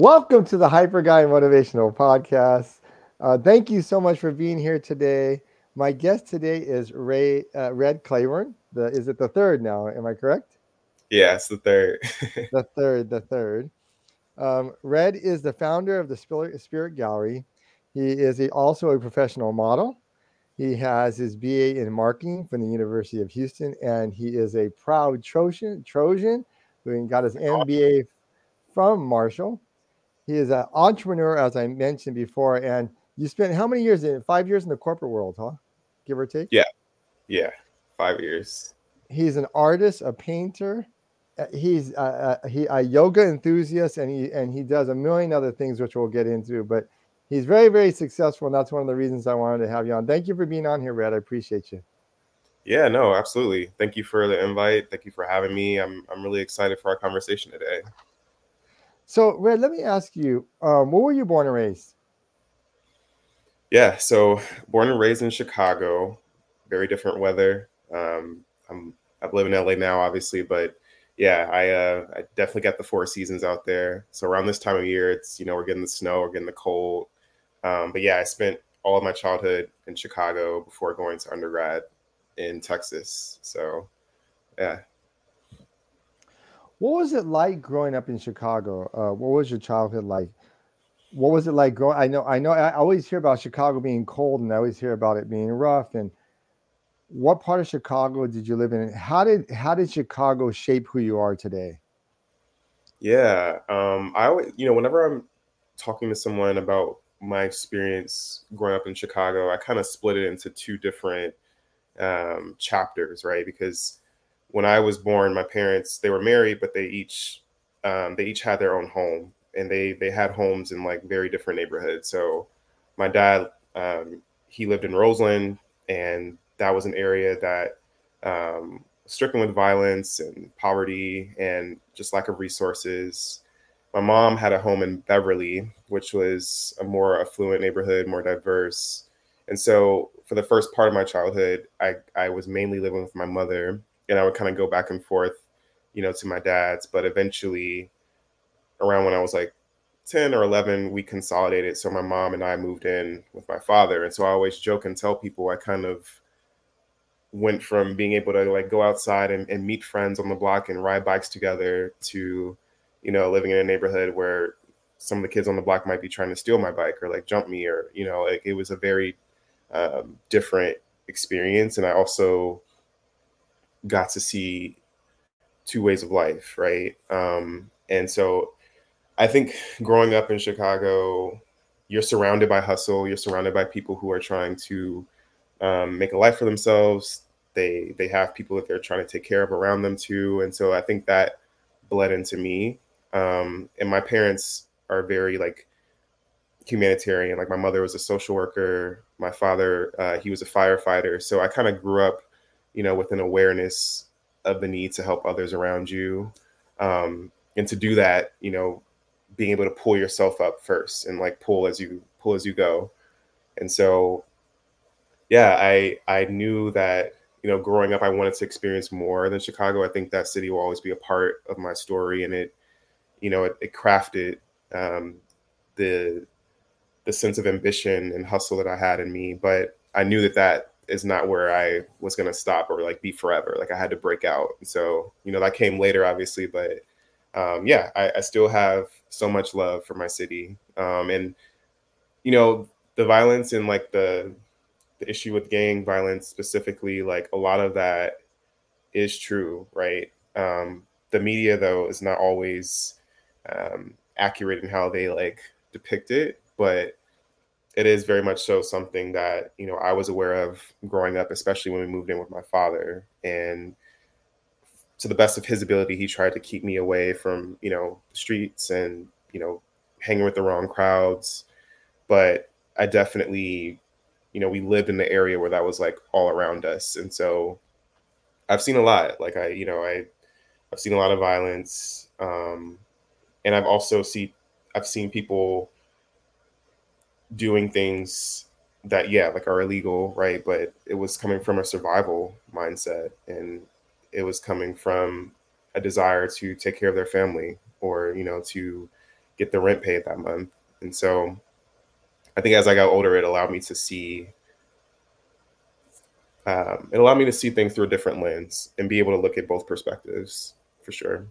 Welcome to the Hyper Guy Motivational Podcast. Uh, thank you so much for being here today. My guest today is Ray uh, Red Claybon. The is it the third now? Am I correct? Yeah, it's the third. the third, the third. Um, Red is the founder of the Spirit, Gallery. He is a, also a professional model. He has his BA in marketing from the University of Houston, and he is a proud Trojan, Trojan who got his MBA from Marshall. He is an entrepreneur, as I mentioned before. And you spent how many years in five years in the corporate world, huh? Give or take? Yeah. Yeah. Five years. He's an artist, a painter. Uh, he's a, a, he, a yoga enthusiast, and he and he does a million other things, which we'll get into. But he's very, very successful, and that's one of the reasons I wanted to have you on. Thank you for being on here, Red. I appreciate you. Yeah, no, absolutely. Thank you for the invite. Thank you for having me. I'm I'm really excited for our conversation today. So, Red, let me ask you, um, where were you born and raised? Yeah, so born and raised in Chicago, very different weather. Um, I'm I live in LA now, obviously, but yeah, I uh, I definitely got the four seasons out there. So around this time of year, it's you know we're getting the snow, we're getting the cold. Um, but yeah, I spent all of my childhood in Chicago before going to undergrad in Texas. So yeah, what was it like growing up in Chicago? Uh, what was your childhood like? What was it like growing? I know, I know, I always hear about Chicago being cold, and I always hear about it being rough. And what part of Chicago did you live in? How did how did Chicago shape who you are today? Yeah, um, I always, you know, whenever I'm talking to someone about my experience growing up in Chicago, I kind of split it into two different um, chapters, right? Because when I was born, my parents they were married, but they each um, they each had their own home, and they they had homes in like very different neighborhoods. So my dad um, he lived in Roseland, and that was an area that um, stricken with violence and poverty and just lack of resources. My mom had a home in Beverly, which was a more affluent neighborhood, more diverse. And so for the first part of my childhood, I, I was mainly living with my mother and I would kind of go back and forth, you know, to my dad's. But eventually, around when I was like 10 or 11, we consolidated. So my mom and I moved in with my father. And so I always joke and tell people I kind of went from being able to like go outside and, and meet friends on the block and ride bikes together to, you know, living in a neighborhood where some of the kids on the block might be trying to steal my bike or like jump me or, you know, like it was a very um, different experience. And I also, got to see two ways of life, right? Um, and so I think growing up in Chicago, you're surrounded by hustle, you're surrounded by people who are trying to um, make a life for themselves. They they have people that they're trying to take care of around them too, and so I think that bled into me. Um, and my parents are very like humanitarian. Like my mother was a social worker, my father uh, he was a firefighter, so I kind of grew up you know, with an awareness of the need to help others around you. Um, and to do that, you know, being able to pull yourself up first and like pull as you pull as you go. And so, yeah, I I knew that you know, growing up, I wanted to experience more than Chicago. I think that city will always be a part of my story, and it, you know, it, it crafted um, the the sense of ambition and hustle that I had in me. But I knew that that is not where I was going to stop or like be forever. Like I had to break out. So, you know, that came later, obviously, but um, yeah, I, I, still have so much love for my city. Um, and, you know, the violence and like the, the issue with gang violence specifically, like a lot of that is true, right? Um, the media, though, is not always um, accurate in how they like depict it, but it is very much so something that you know I was aware of growing up, especially when we moved in with my father. And to the best of his ability, he tried to keep me away from you know the streets and you know hanging with the wrong crowds. But I definitely, you know, we lived in the area where that was like all around us, and so I've seen a lot. Like I, you know, I I've seen a lot of violence, um, and I've also see I've seen people doing things that yeah like are illegal right but it was coming from a survival mindset and it was coming from a desire to take care of their family or you know to get the rent paid that month. And so I think as I got older, it allowed me to see um, it allowed me to see things through a different lens and be able to look at both perspectives for sure.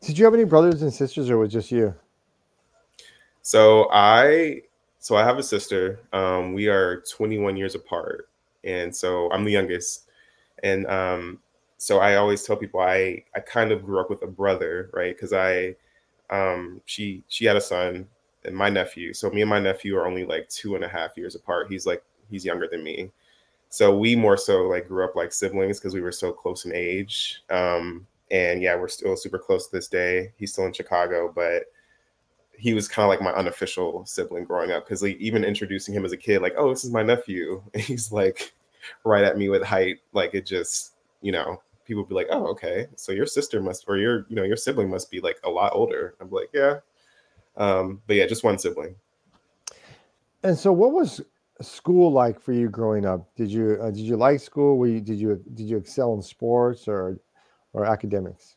Did you have any brothers and sisters, or was just you? So I, so I have a sister. Um, we are 21 years apart, and so I'm the youngest. And um, so I always tell people I I kind of grew up with a brother, right? Because I, um, she she had a son and my nephew. So me and my nephew are only like two and a half years apart. He's like he's younger than me. So we more so like grew up like siblings because we were so close in age. Um, and yeah, we're still super close to this day. He's still in Chicago, but he was kind of like my unofficial sibling growing up because like even introducing him as a kid, like, oh, this is my nephew. And he's like right at me with height. Like it just, you know, people be like, oh, okay. So your sister must or your, you know, your sibling must be like a lot older. I'm like, yeah. Um, but yeah, just one sibling. And so what was school like for you growing up? Did you uh, did you like school? Were you, did you did you excel in sports or or academics?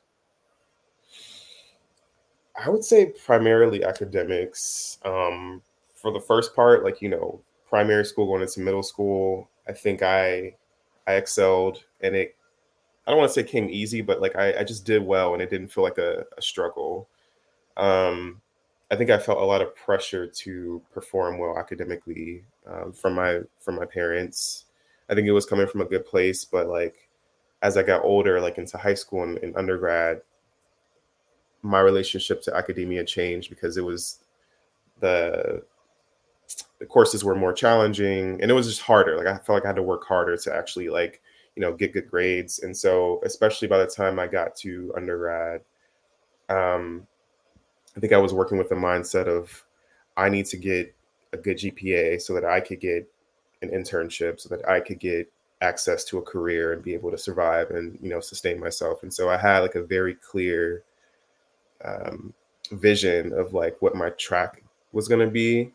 I would say primarily academics. Um, for the first part, like you know, primary school going into middle school, I think I I excelled, and it I don't want to say came easy, but like I, I just did well, and it didn't feel like a, a struggle. Um, I think I felt a lot of pressure to perform well academically um, from my from my parents. I think it was coming from a good place, but like as I got older, like into high school and, and undergrad, my relationship to academia changed because it was the the courses were more challenging and it was just harder. Like I felt like I had to work harder to actually like you know get good grades. And so especially by the time I got to undergrad, um, I think I was working with the mindset of I need to get a good GPA so that I could get an internship, so that I could get access to a career and be able to survive and you know sustain myself. And so I had like a very clear um, vision of like what my track was going to be.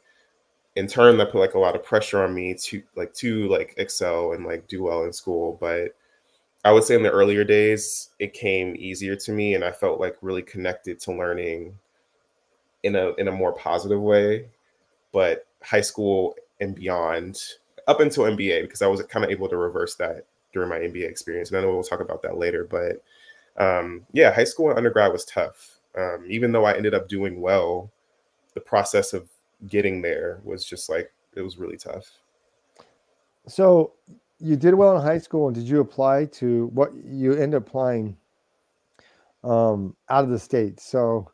In turn, that put like a lot of pressure on me to like to like excel and like do well in school. But I would say in the earlier days, it came easier to me, and I felt like really connected to learning in a in a more positive way. But high school and beyond, up until MBA, because I was kind of able to reverse that during my MBA experience. And I know we'll talk about that later. But um, yeah, high school and undergrad was tough. Um, even though I ended up doing well, the process of getting there was just like it was really tough. So you did well in high school, and did you apply to what you end up applying um, out of the state? So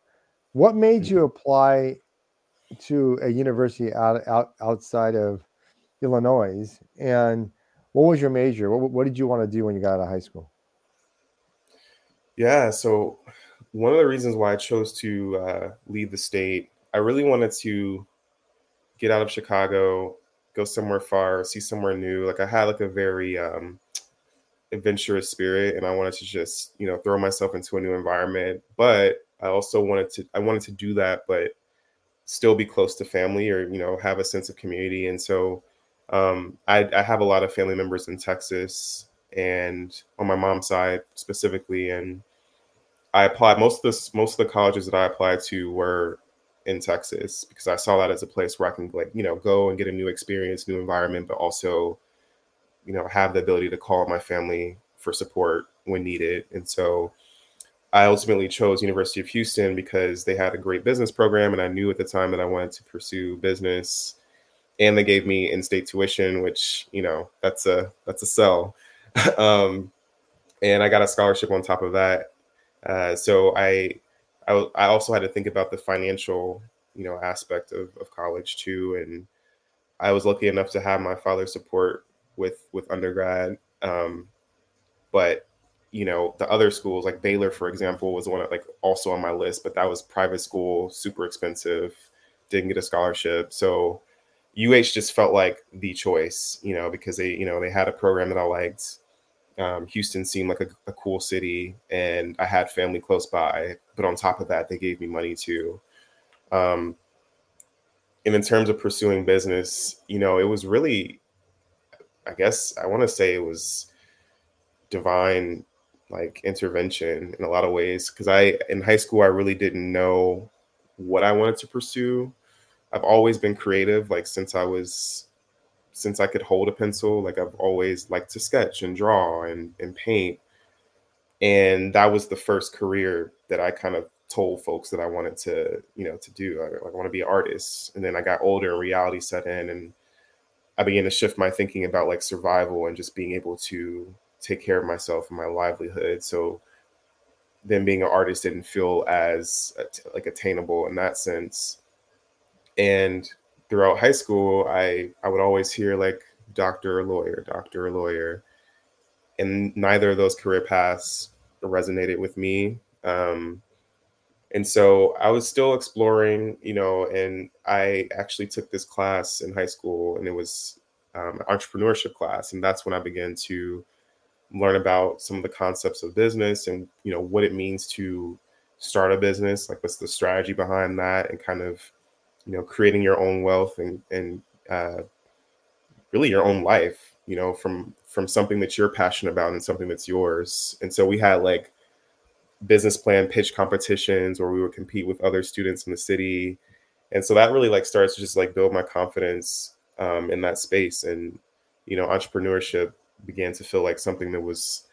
what made mm-hmm. you apply to a university out, out outside of Illinois? And what was your major? What, what did you want to do when you got out of high school? Yeah, so one of the reasons why I chose to uh, leave the state, I really wanted to get out of Chicago, go somewhere far, see somewhere new. Like I had like a very um, adventurous spirit, and I wanted to just you know throw myself into a new environment. But I also wanted to I wanted to do that, but still be close to family or you know have a sense of community. And so um, I, I have a lot of family members in Texas and on my mom's side specifically, and I applied most of the most of the colleges that I applied to were in Texas because I saw that as a place where I can like you know go and get a new experience, new environment, but also you know have the ability to call my family for support when needed. And so I ultimately chose University of Houston because they had a great business program, and I knew at the time that I wanted to pursue business. And they gave me in-state tuition, which you know that's a that's a sell. um, and I got a scholarship on top of that. Uh, so I, I I also had to think about the financial you know aspect of, of college too, and I was lucky enough to have my father's support with with undergrad. Um, but you know the other schools like Baylor, for example, was one of, like also on my list, but that was private school, super expensive, didn't get a scholarship. So UH just felt like the choice, you know, because they you know they had a program that I liked. Um, Houston seemed like a, a, cool city, and I had family close by. But on top of that, they gave me money too. Um, and in terms of pursuing business, you know, it was really, I guess I want to say it was divine like intervention in a lot of ways because I in high school I really didn't know what I wanted to pursue. I've always been creative, like since I was since I could hold a pencil, like I've always liked to sketch and draw and, and paint. And that was the first career that I kind of told folks that I wanted to, you know, to do. I, I want to be an artist. And then I got older and reality set in and I began to shift my thinking about like survival and just being able to take care of myself and my livelihood. So then being an artist didn't feel as like attainable in that sense. And throughout high school, I I would always hear like doctor or lawyer, doctor or lawyer, and neither of those career paths resonated with me. Um, and so I was still exploring, you know, and I actually took this class in high school, and it was um, an entrepreneurship class, and that's when I began to learn about some of the concepts of business and you know what it means to start a business like what's the strategy behind that and kind of you know creating your own wealth and and uh, really your own life you know from from something that you're passionate about and something that's yours. And so we had like business plan pitch competitions where we would compete with other students in the city. And so that really like starts to just like build my confidence um, in that space. And you know entrepreneurship began to feel like something that was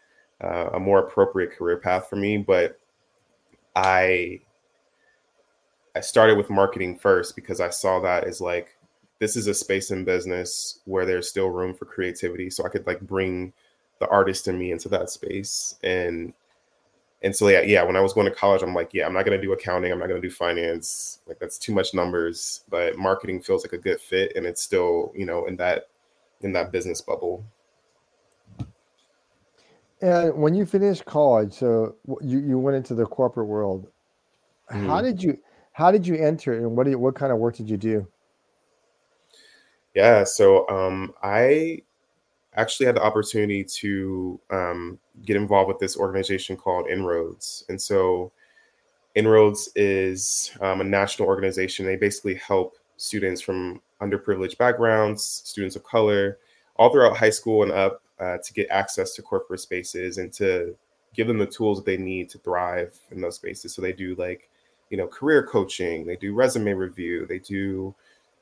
uh, a more appropriate career path for me. But I I started with marketing first because I saw that as like this is a space in business where there's still room for creativity. So I could like bring the artist in me into that space. And and so yeah, yeah, when I was going to college, I'm like, yeah, I'm not gonna do accounting, I'm not gonna do finance. Like that's too much numbers. But marketing feels like a good fit and it's still, you know, in that in that business bubble. And when you finished college, so you, you went into the corporate world. Mm-hmm. How did you how did you enter and what did, what kind of work did you do? Yeah, so um, I actually had the opportunity to um, get involved with this organization called Inroads, and so Inroads is um, a national organization. They basically help students from underprivileged backgrounds, students of color, all throughout high school and up uh, to get access to corporate spaces and to give them the tools that they need to thrive in those spaces. So they do like, you know, career coaching, they do resume review, they do,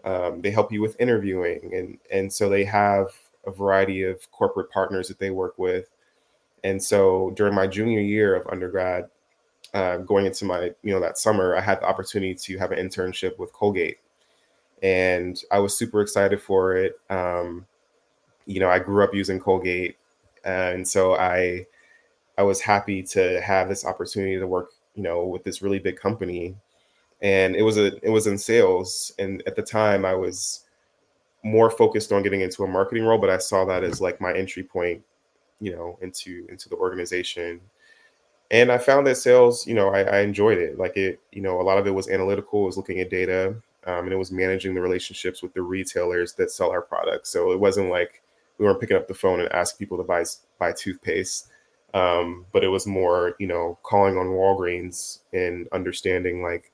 um, they help you with interviewing, and and so they have a variety of corporate partners that they work with. And so during my junior year of undergrad, uh, going into my you know that summer, I had the opportunity to have an internship with Colgate, and I was super excited for it. Um, you know, I grew up using Colgate, and so I I was happy to have this opportunity to work, you know, with this really big company. And it was a it was in sales, and at the time I was more focused on getting into a marketing role, but I saw that as like my entry point, you know, into into the organization. And I found that sales, you know, I, I enjoyed it. Like it, you know, a lot of it was analytical, was looking at data, um, and it was managing the relationships with the retailers that sell our products. So it wasn't like we weren't picking up the phone and asking people to buy buy toothpaste. Um, but it was more, you know, calling on Walgreens and understanding like,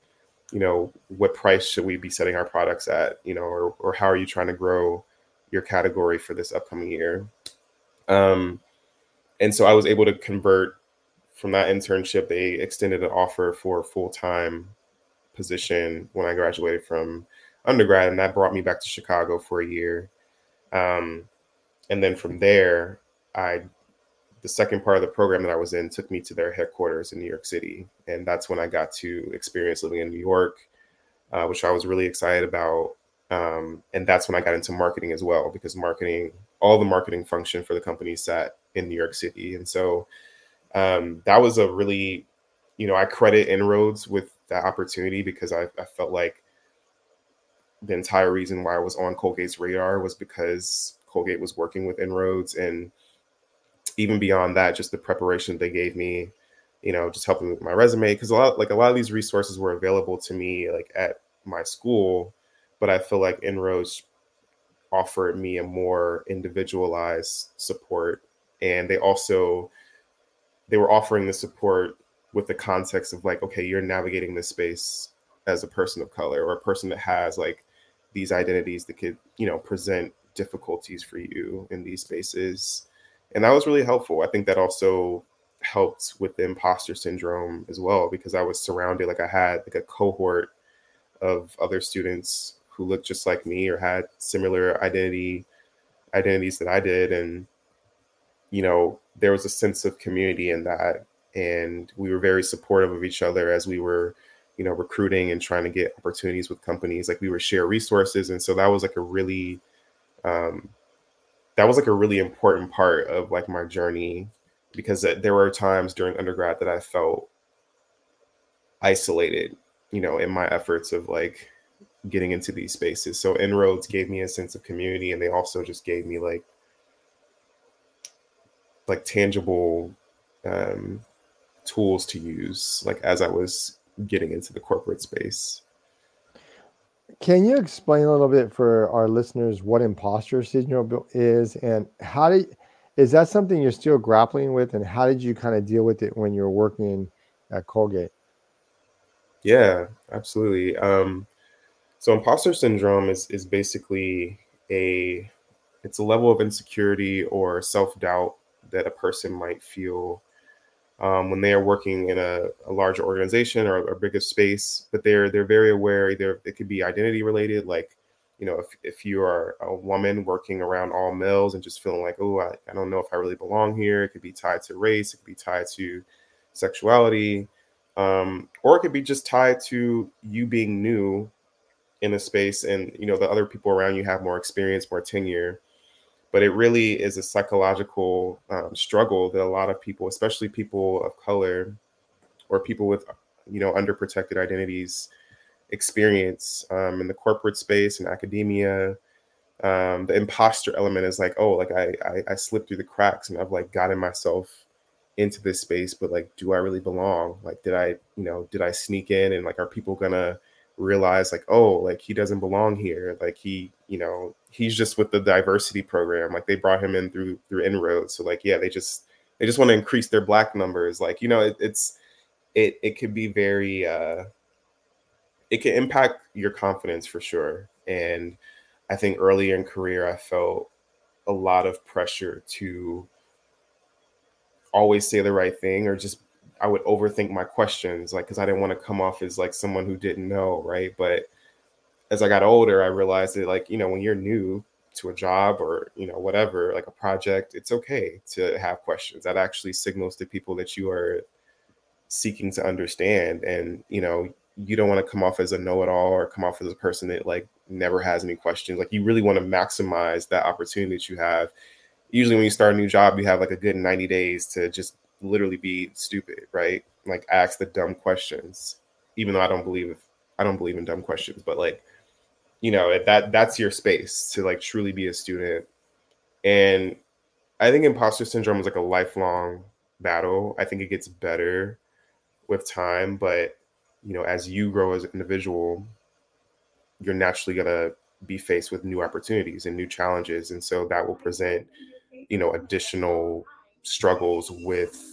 you know, what price should we be setting our products at, you know, or or how are you trying to grow your category for this upcoming year. Um, and so I was able to convert from that internship. They extended an offer for a full time position when I graduated from undergrad, and that brought me back to Chicago for a year. Um, and then from there, I the second part of the program that I was in took me to their headquarters in New York City, and that's when I got to experience living in New York, uh, which I was really excited about. Um, and that's when I got into marketing as well, because marketing, all the marketing function for the company sat in New York City, and so um, that was a really, you know, I credit Inroads with that opportunity because I, I felt like the entire reason why I was on Colgate's radar was because Colgate was working with Inroads, and even beyond that, just the preparation they gave me, you know, just helping with my resume because a lot like a lot of these resources were available to me like at my school, but I feel like Inroads offered me a more individualized support, and they also they were offering the support with the context of like, okay, you're navigating this space as a person of color or a person that has like these identities that could you know present difficulties for you in these spaces. And that was really helpful. I think that also helped with the imposter syndrome as well, because I was surrounded, like I had like a cohort of other students who looked just like me or had similar identity identities that I did. And you know there was a sense of community in that. And we were very supportive of each other as we were you know recruiting and trying to get opportunities with companies. Like we would share resources. And so that was like a really um that was like a really important part of like my journey because there were times during undergrad that I felt isolated, you know, in my efforts of like getting into these spaces. So inroads gave me a sense of community and they also just gave me like like tangible um tools to use like as I was getting into the corporate space. Can you explain a little bit for our listeners what imposter syndrome is and how do is that something you're still grappling with and how did you kind of deal with it when you were working at Colgate? Yeah, absolutely. Um, so imposter syndrome is is basically a it's a level of insecurity or self-doubt that a person might feel um, when they are working in a, a larger organization or a bigger space, but they're they're very aware. Either it could be identity related, like you know, if if you are a woman working around all males and just feeling like, oh, I, I don't know if I really belong here. It could be tied to race. It could be tied to sexuality, um, or it could be just tied to you being new in a space, and you know, the other people around you have more experience, more tenure but it really is a psychological um, struggle that a lot of people, especially people of color or people with you know underprotected identities, experience um, in the corporate space and academia. Um, the imposter element is like, oh, like I, I I slipped through the cracks and I've like gotten myself into this space, but like, do I really belong? Like, did I, you know, did I sneak in and like, are people gonna realize like oh like he doesn't belong here like he you know he's just with the diversity program like they brought him in through through inroads so like yeah they just they just want to increase their black numbers like you know it, it's it it could be very uh it can impact your confidence for sure and i think early in career i felt a lot of pressure to always say the right thing or just I would overthink my questions, like because I didn't want to come off as like someone who didn't know, right? But as I got older, I realized that like you know when you're new to a job or you know whatever, like a project, it's okay to have questions. That actually signals to people that you are seeking to understand, and you know you don't want to come off as a know-it-all or come off as a person that like never has any questions. Like you really want to maximize that opportunity that you have. Usually, when you start a new job, you have like a good 90 days to just literally be stupid, right? Like ask the dumb questions, even though I don't believe I don't believe in dumb questions, but like, you know, that that's your space to like truly be a student. And I think imposter syndrome is like a lifelong battle. I think it gets better with time, but you know, as you grow as an individual, you're naturally gonna be faced with new opportunities and new challenges. And so that will present, you know, additional struggles with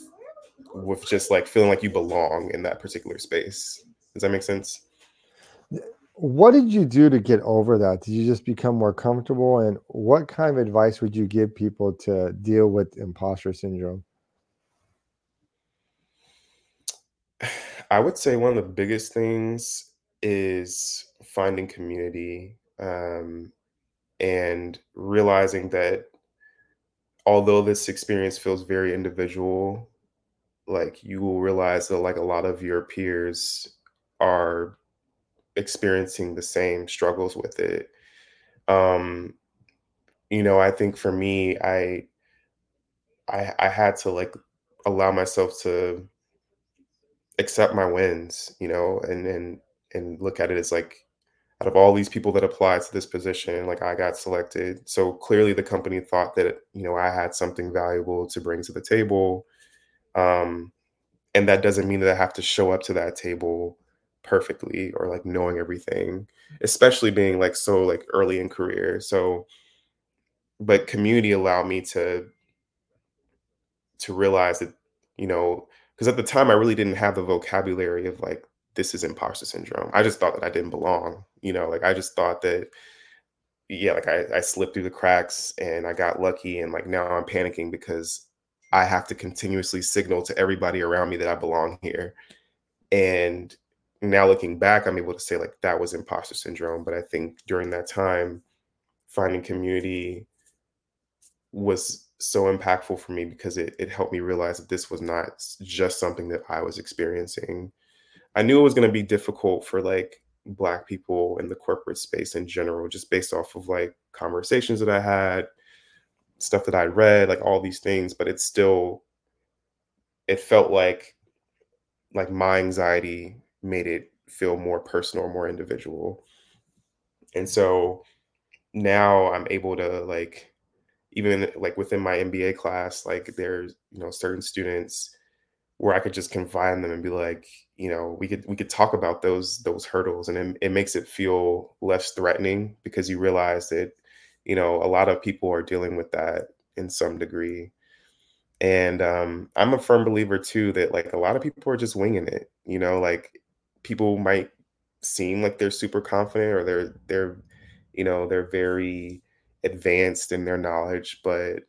with just like feeling like you belong in that particular space. Does that make sense? What did you do to get over that? Did you just become more comfortable? And what kind of advice would you give people to deal with imposter syndrome? I would say one of the biggest things is finding community um, and realizing that although this experience feels very individual, like you will realize that like a lot of your peers are experiencing the same struggles with it. Um, you know, I think for me, I I I had to like allow myself to accept my wins, you know, and and and look at it as like out of all these people that applied to this position, like I got selected. So clearly the company thought that, you know, I had something valuable to bring to the table. Um, and that doesn't mean that I have to show up to that table perfectly or like knowing everything, especially being like so like early in career. So, but community allowed me to to realize that, you know, because at the time I really didn't have the vocabulary of like this is imposter syndrome. I just thought that I didn't belong. You know, like I just thought that, yeah, like I, I slipped through the cracks and I got lucky. And like now I'm panicking because I have to continuously signal to everybody around me that I belong here. And now looking back, I'm able to say like that was imposter syndrome. But I think during that time, finding community was so impactful for me because it, it helped me realize that this was not just something that I was experiencing. I knew it was going to be difficult for like black people in the corporate space in general, just based off of like conversations that I had, stuff that I read, like all these things, but it's still it felt like like my anxiety made it feel more personal, more individual. And so now I'm able to like even like within my MBA class, like there's you know certain students where I could just confide in them and be like, you know, we could we could talk about those those hurdles, and it, it makes it feel less threatening because you realize that you know a lot of people are dealing with that in some degree. And um, I'm a firm believer too that like a lot of people are just winging it. You know, like people might seem like they're super confident or they're they're you know they're very advanced in their knowledge, but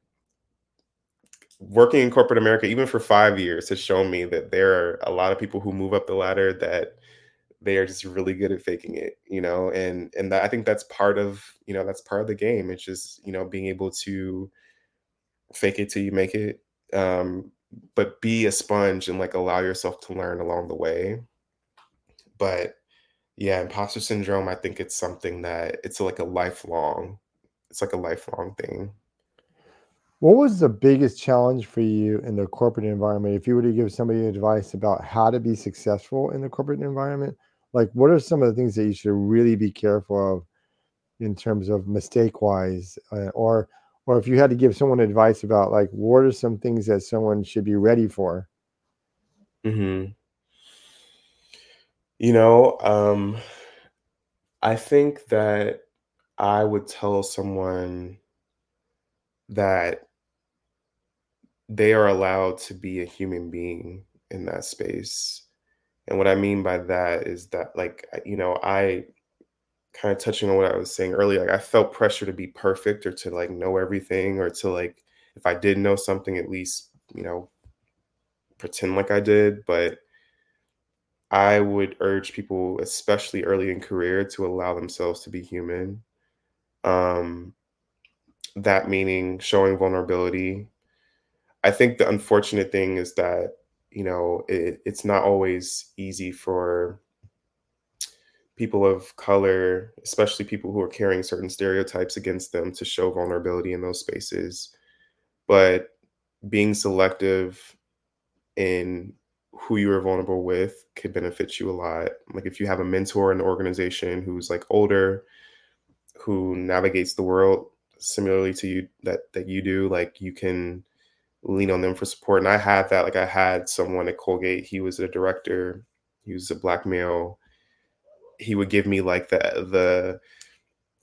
working in corporate America, even for five years, has shown me that there are a lot of people who move up the ladder that they are just really good at faking it, you know, and and that, I think that's part of you know that's part of the game. It's just you know being able to fake it till you make it, um, but be a sponge and like allow yourself to learn along the way. But yeah, imposter syndrome. I think it's something that it's like a lifelong. It's like a lifelong thing. What was the biggest challenge for you in the corporate environment? If you were to give somebody advice about how to be successful in the corporate environment, like what are some of the things that you should really be careful of in terms of mistake wise, uh, or or if you had to give someone advice about like what are some things that someone should be ready for? hmm You know, um, I think that I would tell someone that they are allowed to be a human being in that space. And what I mean by that is that, like, you know, I kind of touching on what I was saying earlier, like, I felt pressure to be perfect or to like know everything or to like, if I did know something, at least, you know, pretend like I did. But I would urge people, especially early in career, to allow themselves to be human. Um, that meaning showing vulnerability. I think the unfortunate thing is that, you know, it, it's not always easy for people of color, especially people who are carrying certain stereotypes against them, to show vulnerability in those spaces. But being selective in who you are vulnerable with could benefit you a lot. Like if you have a mentor in the organization who's like older, who navigates the world similarly to you that that you do, like you can lean on them for support. And I had that. Like I had someone at Colgate. He was a director. He was a black male. He would give me like the the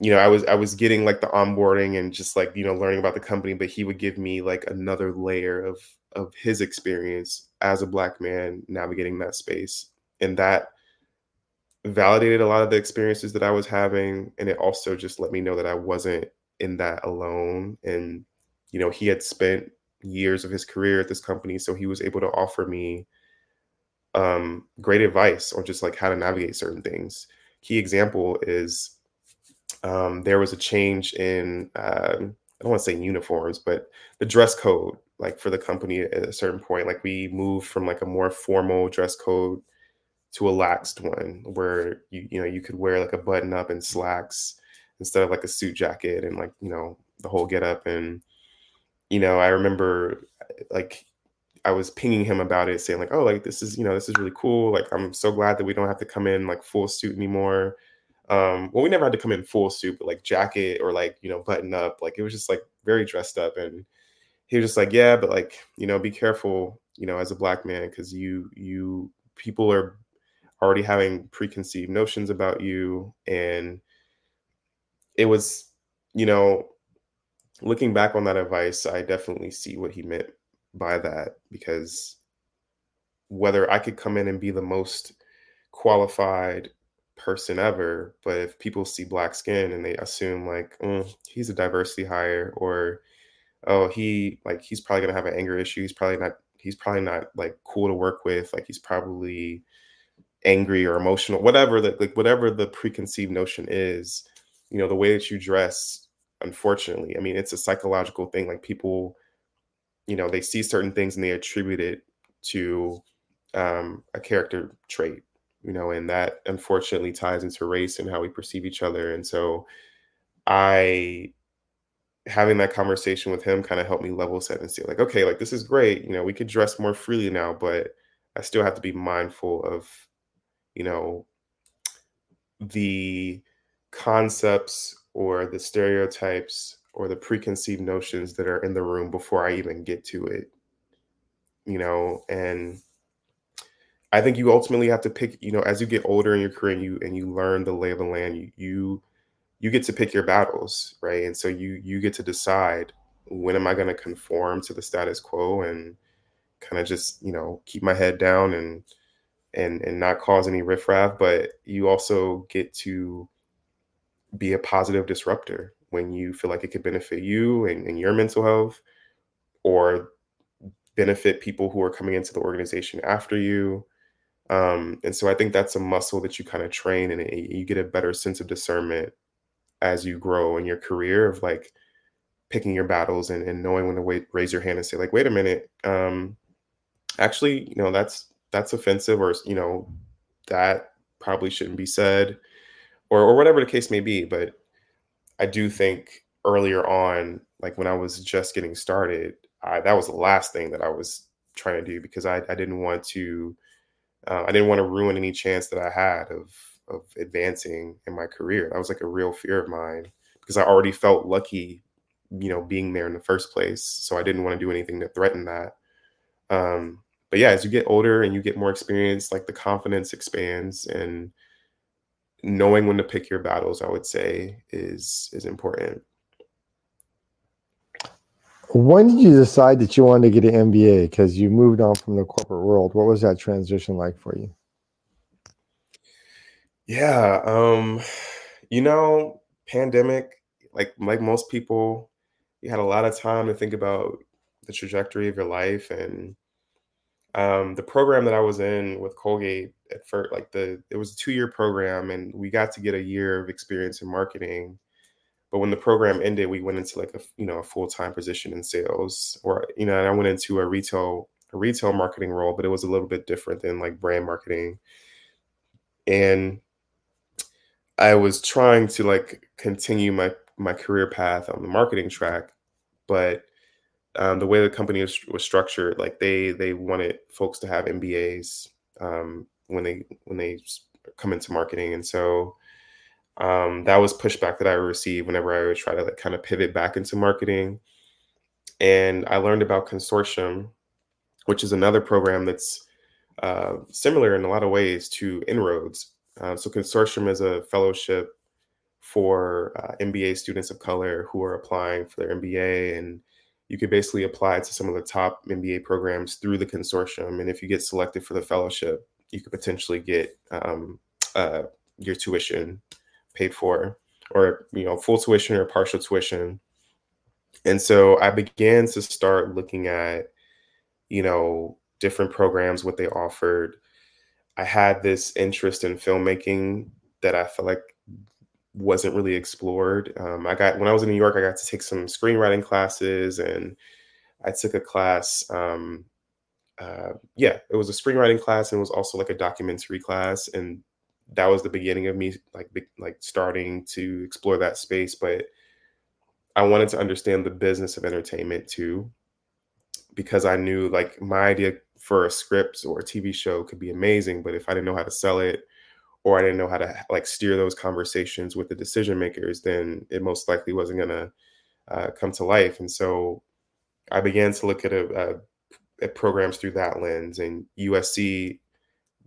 you know, I was I was getting like the onboarding and just like, you know, learning about the company, but he would give me like another layer of of his experience as a black man navigating that space. And that validated a lot of the experiences that I was having. And it also just let me know that I wasn't in that alone. And, you know, he had spent years of his career at this company. So he was able to offer me um, great advice on just like how to navigate certain things. Key example is um, there was a change in, uh, I don't want to say uniforms, but the dress code like for the company at a certain point like we moved from like a more formal dress code to a laxed one where you you know you could wear like a button up and slacks instead of like a suit jacket and like you know the whole get up and you know i remember like i was pinging him about it saying like oh like this is you know this is really cool. Like i'm so glad that we don't have to come in like full suit anymore. Um well we never had to come in full suit but like jacket or like you know button up like it was just like very dressed up. And he was just like, yeah, but like, you know, be careful, you know, as a black man, because you you people are already having preconceived notions about you. And it was, you know, looking back on that advice, I definitely see what he meant by that because whether I could come in and be the most qualified person ever, but if people see black skin and they assume like mm, he's a diversity hire or oh, he like he's probably gonna have an anger issue. He's probably not he's probably not like cool to work with. Like he's probably angry or emotional, whatever the like whatever the preconceived notion is, you know, the way that you dress, unfortunately, I mean, it's a psychological thing. Like people, you know, they see certain things and they attribute it to um, a character trait, you know, and that unfortunately ties into race and how we perceive each other. And so I having that conversation with him kind of helped me level set and say like okay like this is great you know we could dress more freely now but i still have to be mindful of you know the concepts or the stereotypes or the preconceived notions that are in the room before i even get to it you know and i think you ultimately have to pick you know as you get older in your career and you and you learn the lay of the land you you you get to pick your battles, right? And so you you get to decide when am I going to conform to the status quo and kind of just you know keep my head down and and and not cause any riffraff, but you also get to be a positive disruptor when you feel like it could benefit you and, and your mental health or benefit people who are coming into the organization after you. Um, and so i think that's a muscle that you kind of train and it, you get a better sense of discernment as you grow in your career of like picking your battles and, and knowing when to wait, raise your hand and say like, wait a minute, um, actually, you know, that's that's offensive, or you know, that probably shouldn't be said, or or whatever the case may be. But I do think earlier on, like when I was just getting started, I, that was the last thing that I was trying to do because I, I didn't want to uh, I didn't want to ruin any chance that I had of of advancing in my career. That was like a real fear of mine because I already felt lucky, you know, being there in the first place. So I didn't want to do anything to threaten that. Um, but yeah, as you get older and you get more experience, like the confidence expands and knowing when to pick your battles, I would say is is important. When did you decide that you wanted to get an MBA? Because you moved on from the corporate world. What was that transition like for you? Yeah, um, you know, pandemic, like like most people, you had a lot of time to think about the trajectory of your life and um, the program that I was in with Colgate at first, like the it was a two year program, and we got to get a year of experience in marketing. But when the program ended, we went into like a you know a full time position in sales, or you know, and I went into a retail a retail marketing role, but it was a little bit different than like brand marketing. And I was trying to like continue my my career path on the marketing track, but um, the way the company was, was, structured, like they they wanted folks to have MBAs um, when they when they come into marketing, and so um, that was pushback that I received whenever I would try to like kind of pivot back into marketing. And I learned about consortium, which is another program that's uh, similar in a lot of ways to Inroads. Uh, so, Consortium is a fellowship for uh, MBA students of color who are applying for their MBA. And you could basically apply to some of the top MBA programs through the consortium. And if you get selected for the fellowship, you could potentially get um, uh, your tuition paid for, or you know, full tuition or partial tuition. And so I began to start looking at, you know, different programs, what they offered, I had this interest in filmmaking that I felt like wasn't really explored. Um, I got when I was in New York, I got to take some screenwriting classes, and I took a class. Um, uh, yeah, it was a screenwriting class, and it was also like a documentary class, and that was the beginning of me like like starting to explore that space. But I wanted to understand the business of entertainment too, because I knew like my idea for a script or a TV show could be amazing, but if I didn't know how to sell it or I didn't know how to like steer those conversations with the decision makers, then it most likely wasn't gonna uh, come to life. And so I began to look at a, a at programs through that lens. And USC,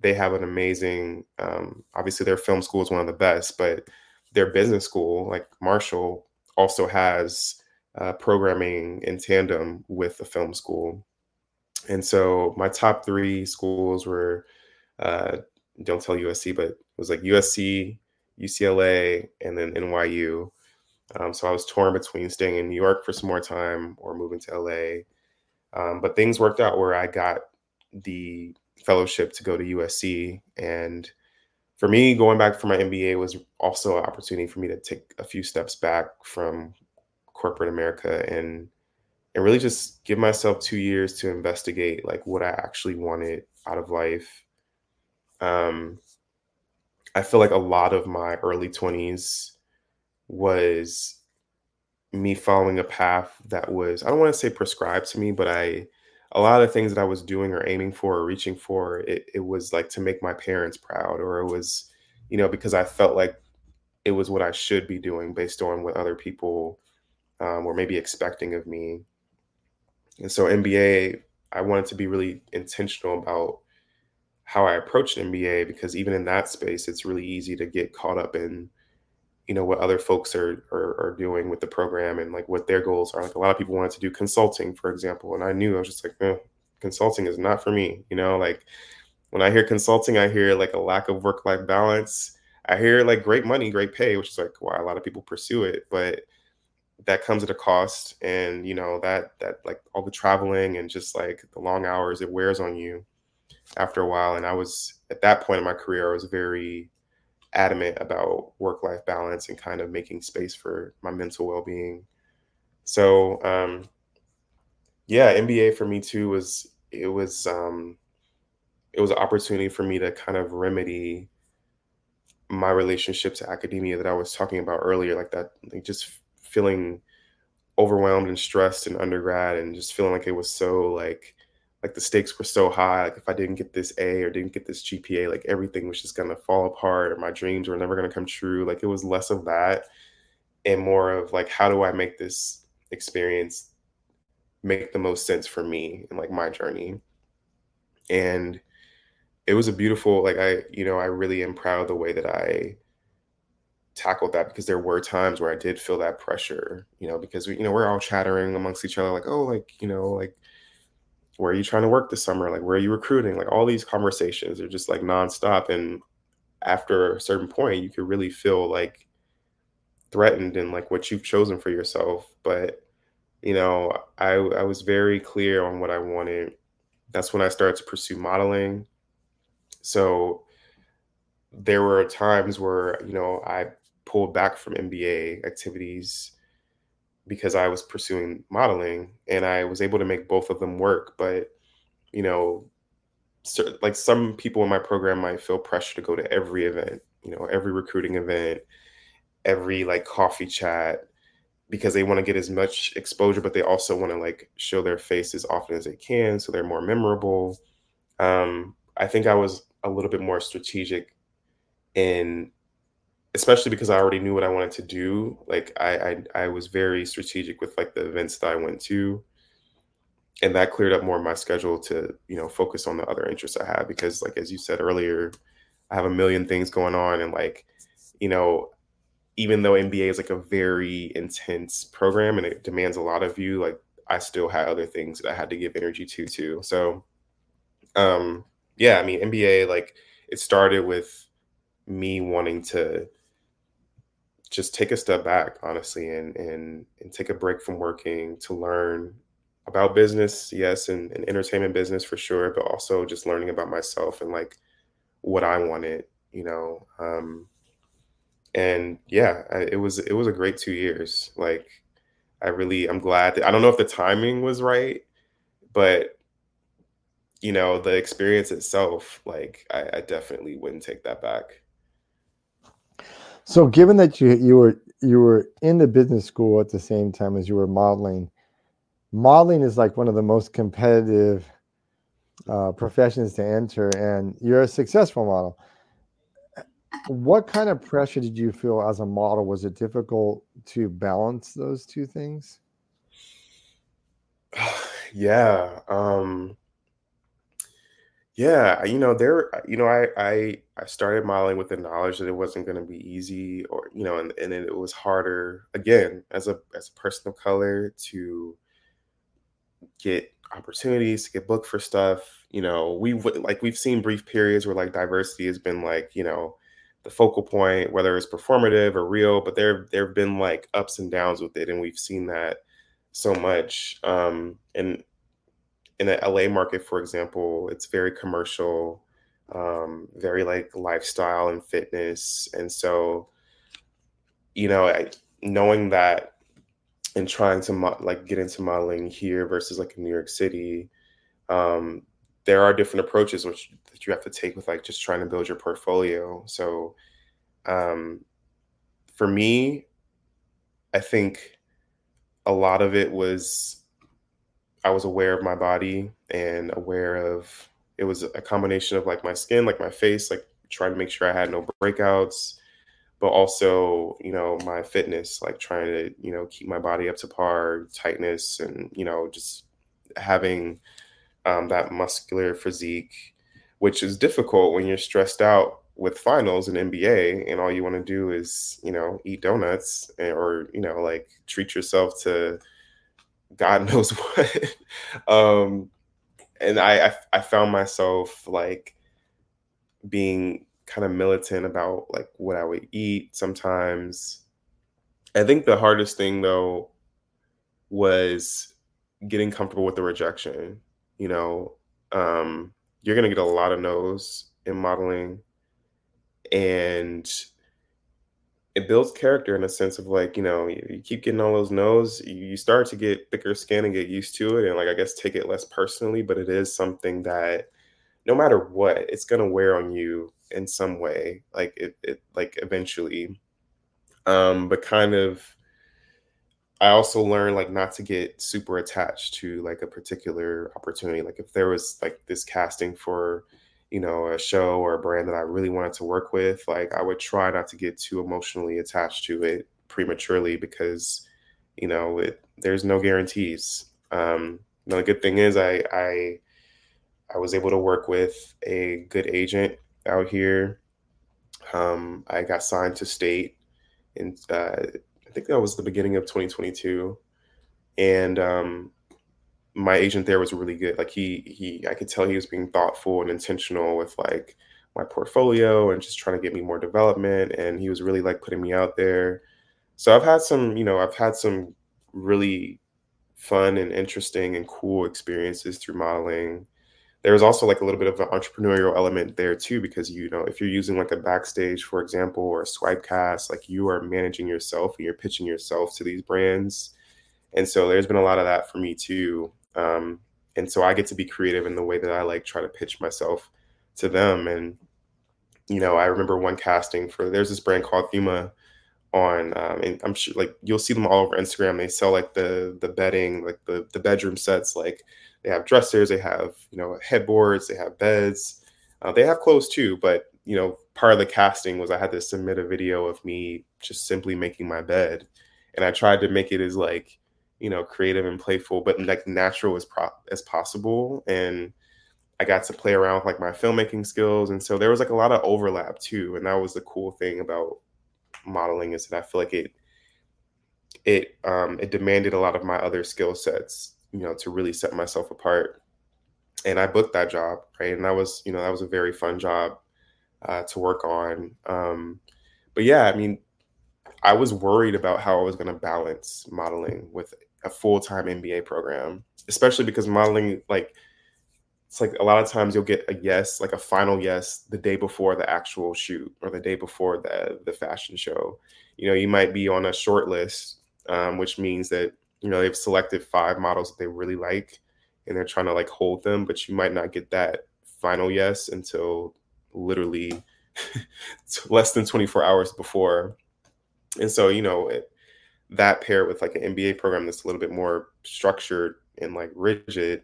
they have an amazing, um, obviously their film school is one of the best, but their business school, like Marshall, also has uh, programming in tandem with the film school. And so my top three schools were, uh, don't tell USC, but it was like USC, UCLA, and then NYU. Um, so I was torn between staying in New York for some more time or moving to LA. Um, but things worked out where I got the fellowship to go to USC. And for me, going back for my MBA was also an opportunity for me to take a few steps back from corporate America and and really just give myself two years to investigate like what I actually wanted out of life. Um, I feel like a lot of my early 20s was me following a path that was, I don't want to say prescribed to me, but I, a lot of things that I was doing or aiming for or reaching for, it, it was like to make my parents proud, or it was, you know, because I felt like it was what I should be doing based on what other people um, were maybe expecting of me. And so MBA, I wanted to be really intentional about how I approached MBA because even in that space, it's really easy to get caught up in, you know, what other folks are, are, are doing with the program and like what their goals are. Like a lot of people wanted to do consulting, for example, and I knew I was just like, eh, consulting is not for me. You know, like when I hear consulting, I hear like a lack of work life balance. I hear like great money, great pay, which is like why a lot of people pursue it, but that comes at a cost and you know that that like all the traveling and just like the long hours it wears on you after a while and i was at that point in my career i was very adamant about work life balance and kind of making space for my mental well-being. So um yeah mba for me too was it was um it was an opportunity for me to kind of remedy my relationship to academia that i was talking about earlier like that like just feeling overwhelmed and stressed in undergrad and just feeling like it was so like like the stakes were so high like if i didn't get this a or didn't get this gpa like everything was just going to fall apart or my dreams were never going to come true. Like it was less of that and more of like how do i make this experience make the most sense for me and like my journey? And it was a beautiful like i you know i really am proud of the way that i tackled that because there were times where I did feel that pressure, you know, because we, you know, we're all chattering amongst each other, like, oh, like, you know, like, where are you trying to work this summer? Like, where are you recruiting? Like, all these conversations are just like nonstop. And after a certain point, you could really feel like threatened in like what you've chosen for yourself. But, you know, I, I was very clear on what I wanted. That's when I started to pursue modeling. So there were times where, you know, I pulled back from MBA activities because I was pursuing modeling and I was able to make both of them work. But, you know, like some people in my program might feel pressure to go to every event, you know, every recruiting event, every like coffee chat because they want to get as much exposure, but they also want to like show their face as often as they can so they're more memorable. Um, I think I was a little bit more strategic in especially because I already knew what I wanted to do. Like I, I, I was very strategic with like the events that I went to, and that cleared up more of my schedule to you know focus on the other interests I have. Because like as you said earlier, I have a million things going on, and like you know, even though MBA is like a very intense program and it demands a lot of you, like I still had other things that I had to give energy to too. So, um, yeah, I mean MBA like it started with me wanting to just take a step back honestly and and and take a break from working to learn about business yes and, and entertainment business for sure but also just learning about myself and like what i wanted you know um and yeah I, it was it was a great two years like i really i'm glad that, i don't know if the timing was right but you know the experience itself like I, I definitely wouldn't take that back so, given that you you were you were in the business school at the same time as you were modeling, modeling is like one of the most competitive uh, professions to enter, and you're a successful model. What kind of pressure did you feel as a model? Was it difficult to balance those two things? yeah. Um, yeah, you know, there, you know, I I I started modeling with the knowledge that it wasn't going to be easy, or you know, and and it was harder again as a as a person of color to get opportunities to get booked for stuff. You know, we like we've seen brief periods where like diversity has been like you know the focal point, whether it's performative or real, but there there have been like ups and downs with it, and we've seen that so much. Um, and in the LA market, for example, it's very commercial, um, very like lifestyle and fitness. And so, you know, I, knowing that and trying to mo- like get into modeling here versus like in New York City, um, there are different approaches which that you have to take with like just trying to build your portfolio. So, um, for me, I think a lot of it was I was aware of my body and aware of it was a combination of like my skin, like my face, like trying to make sure I had no breakouts, but also, you know, my fitness, like trying to, you know, keep my body up to par, tightness, and, you know, just having um, that muscular physique, which is difficult when you're stressed out with finals and MBA and all you want to do is, you know, eat donuts eh, or, you know, like treat yourself to God knows what. um, and I, I, I found myself like being kind of militant about like what I would eat sometimes. I think the hardest thing though was getting comfortable with the rejection. You know, um, you're gonna get a lot of no's in modeling and it builds character in a sense of like you know you, keep getting all those no's you, you start to get thicker skin and get used to it and like i guess take it less personally but it is something that no matter what it's going to wear on you in some way like it, it like eventually. Um but kind of i also learned like not to get super attached to like a particular opportunity like if there was like this casting for you know, a show or a brand that I really wanted to work with, like I would try not to get too emotionally attached to it prematurely because, you know, it, there's no guarantees. Um, the good thing is I, I, I was able to work with a good agent out here. Um, I got signed to state and uh, I think that was the beginning of 2022. And um, my agent there was really good. Like he he I could tell he was being thoughtful and intentional with like my portfolio and just trying to get me more development and he was really like putting me out there. So I've had some, you know, I've had some really fun and interesting and cool experiences through modeling. There was also like a little bit of an entrepreneurial element there too, because you know, if you're using like a backstage, for example, or a Swipecast, like you are managing yourself and you're pitching yourself to these brands. And so there's been a lot of that for me too. Um, and so I get to be creative in the way that I like try to pitch myself to them. And you know, I remember one casting for there's this brand called Thuma on, um, and I'm sure like you'll see them all over Instagram. They sell like the the bedding, like the the bedroom sets. Like they have dressers, they have you know headboards, they have beds, uh, they have clothes too. But you know, part of the casting was I had to submit a video of me just simply making my bed, and I tried to make it as like you know, creative and playful, but like natural as pro- as possible. And I got to play around with like my filmmaking skills, and so there was like a lot of overlap too. And that was the cool thing about modeling is that I feel like it it um, it demanded a lot of my other skill sets, you know, to really set myself apart. And I booked that job, right? And that was, you know, that was a very fun job uh, to work on. Um, but yeah, I mean, I was worried about how I was going to balance modeling with a full time MBA program, especially because modeling, like, it's like a lot of times you'll get a yes, like a final yes, the day before the actual shoot or the day before the the fashion show. You know, you might be on a short list, um, which means that you know they've selected five models that they really like, and they're trying to like hold them, but you might not get that final yes until literally less than 24 hours before. And so, you know, that paired with like an MBA program that's a little bit more structured and like rigid,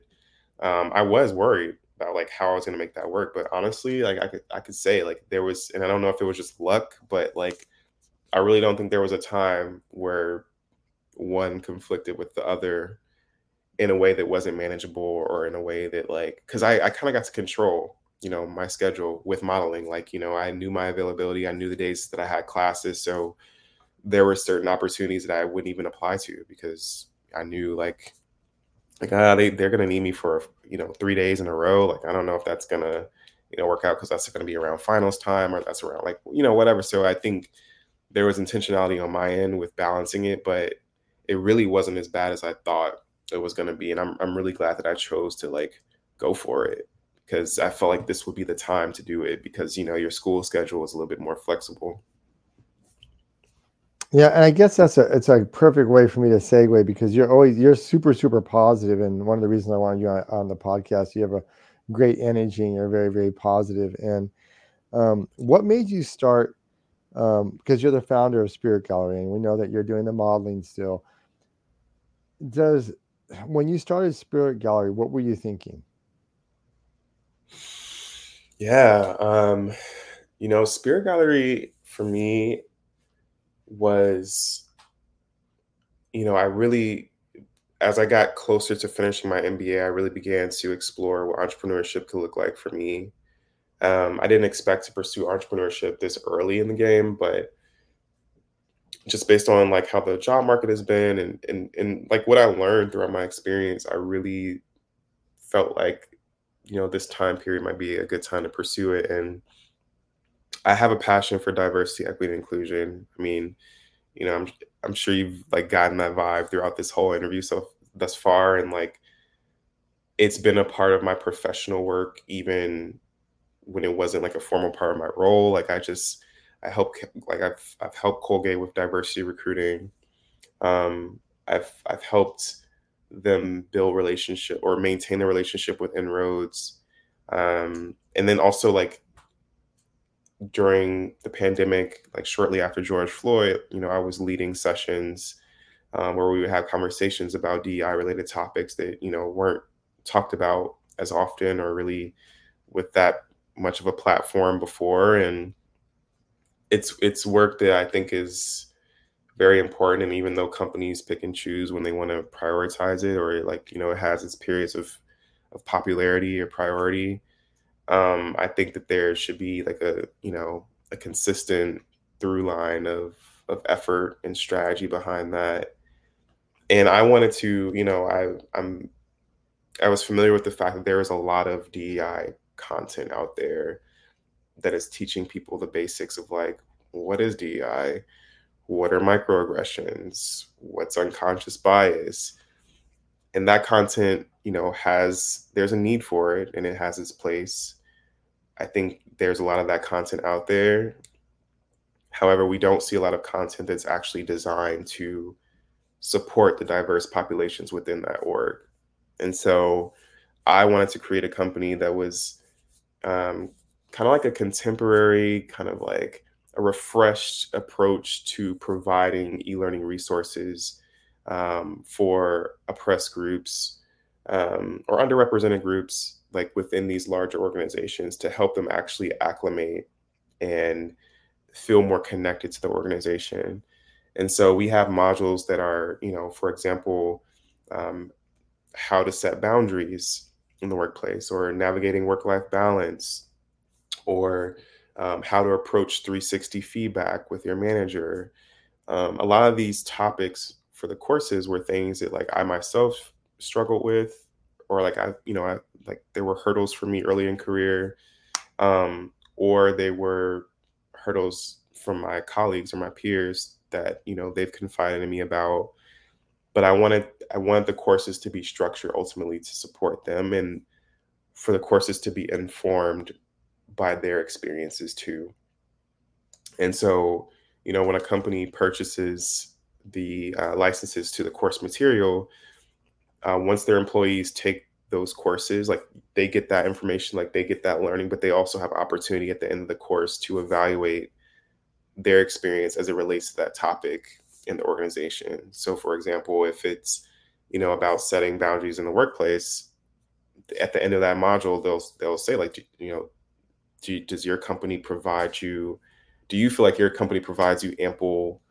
um, I was worried about like how I was going to make that work. But honestly, like I could I could say like there was, and I don't know if it was just luck, but like I really don't think there was a time where one conflicted with the other in a way that wasn't manageable or in a way that like because I, I kind of got to control you know my schedule with modeling like you know i knew my availability i knew the days that i had classes so there were certain opportunities that I wouldn't even apply to because I knew like like ah, they they're gonna need me for you know three days in a row. Like I don't know if that's gonna you know work out because that's gonna be around finals time or that's around like you know whatever. So I think there was intentionality on my end with balancing it, but it really wasn't as bad as I thought it was to be and I'm I'm really glad that I chose to like go for it because I felt like this would be the time to do it because you know your school schedule is a little bit more flexible. Yeah, and I guess that's a it's a perfect way for me to segue because you're always you're super super positive, and one of the reasons I wanted you on, on the podcast, you have a great energy and you're very very positive. And um, what made you start? Um, because you're the founder of Spirit Gallery, and we know that you're doing the modeling still. Does when you started Spirit Gallery, what were you thinking? Yeah, um, you know, Spirit Gallery for me was, you know, I really, as I got closer to finishing my MBA, I really began to explore what entrepreneurship could look like for me. Um, I didn't expect to pursue entrepreneurship this early in the game, but just based on like how the job market has been and and and like what I learned throughout my experience, I really felt like you know this time period might be a good time to pursue it and i have a passion for diversity equity and inclusion. I mean you know i'm i'm sure you've like gotten that vibe throughout this whole interview so thus far and like it's been a part of my professional work even when it wasn't like a formal part of my role. Like i just i help like i've i've helped colgate with diversity recruiting. Um i've i've helped them build relationship or maintain the relationship with Inroads um, and then also like during the pandemic like shortly after george floyd you know i was leading sessions um, where we would have conversations about dei related topics that you know weren't talked about as often or really with that much of a platform before. And it's it's work that i think is very important. And even though companies pick and choose when they want to prioritize it or like you know it has its periods of of popularity or priority um i think that there should be like a you know a consistent through line of of effort and strategy behind that. And i wanted to you know i i'm i was familiar with the fact that there is a lot of dei content out there that is teaching people the basics of like what is dei what are microaggressions? What's unconscious bias and that content you know has there's a need for it and it has its place. I think there's a lot of that content out there. However we don't see a lot of content that's actually designed to support the diverse populations within that org. And so i wanted to create a company that was um, kind of like a contemporary kind of like a refreshed approach to providing e-learning resources um, for oppressed groups um, or underrepresented groups like within these larger organizations to help them actually acclimate and feel more connected to the organization and so we have modules that are you know for example um, how to set boundaries in the workplace or navigating work-life balance or um, how to approach 360 feedback with your manager. Um, a lot of these topics for the courses were things that like I myself struggled with, or like I, you know, I like there were hurdles for me early in career, um, or they were hurdles from my colleagues or my peers that you know they've confided in me about. But I wanted I wanted the courses to be structured ultimately to support them and for the courses to be informed by their experiences too. And so, you know, when a company purchases the uh, licenses to the course material, uh, once their employees take those courses, like they get that information, like they get that learning, but they also have opportunity at the end of the course to evaluate their experience as it relates to that topic in the organization. So, for example, if it's you know about setting boundaries in the workplace, at the end of that module, they'll they'll say like you know do, does your company provide you do you feel like your company provides you ample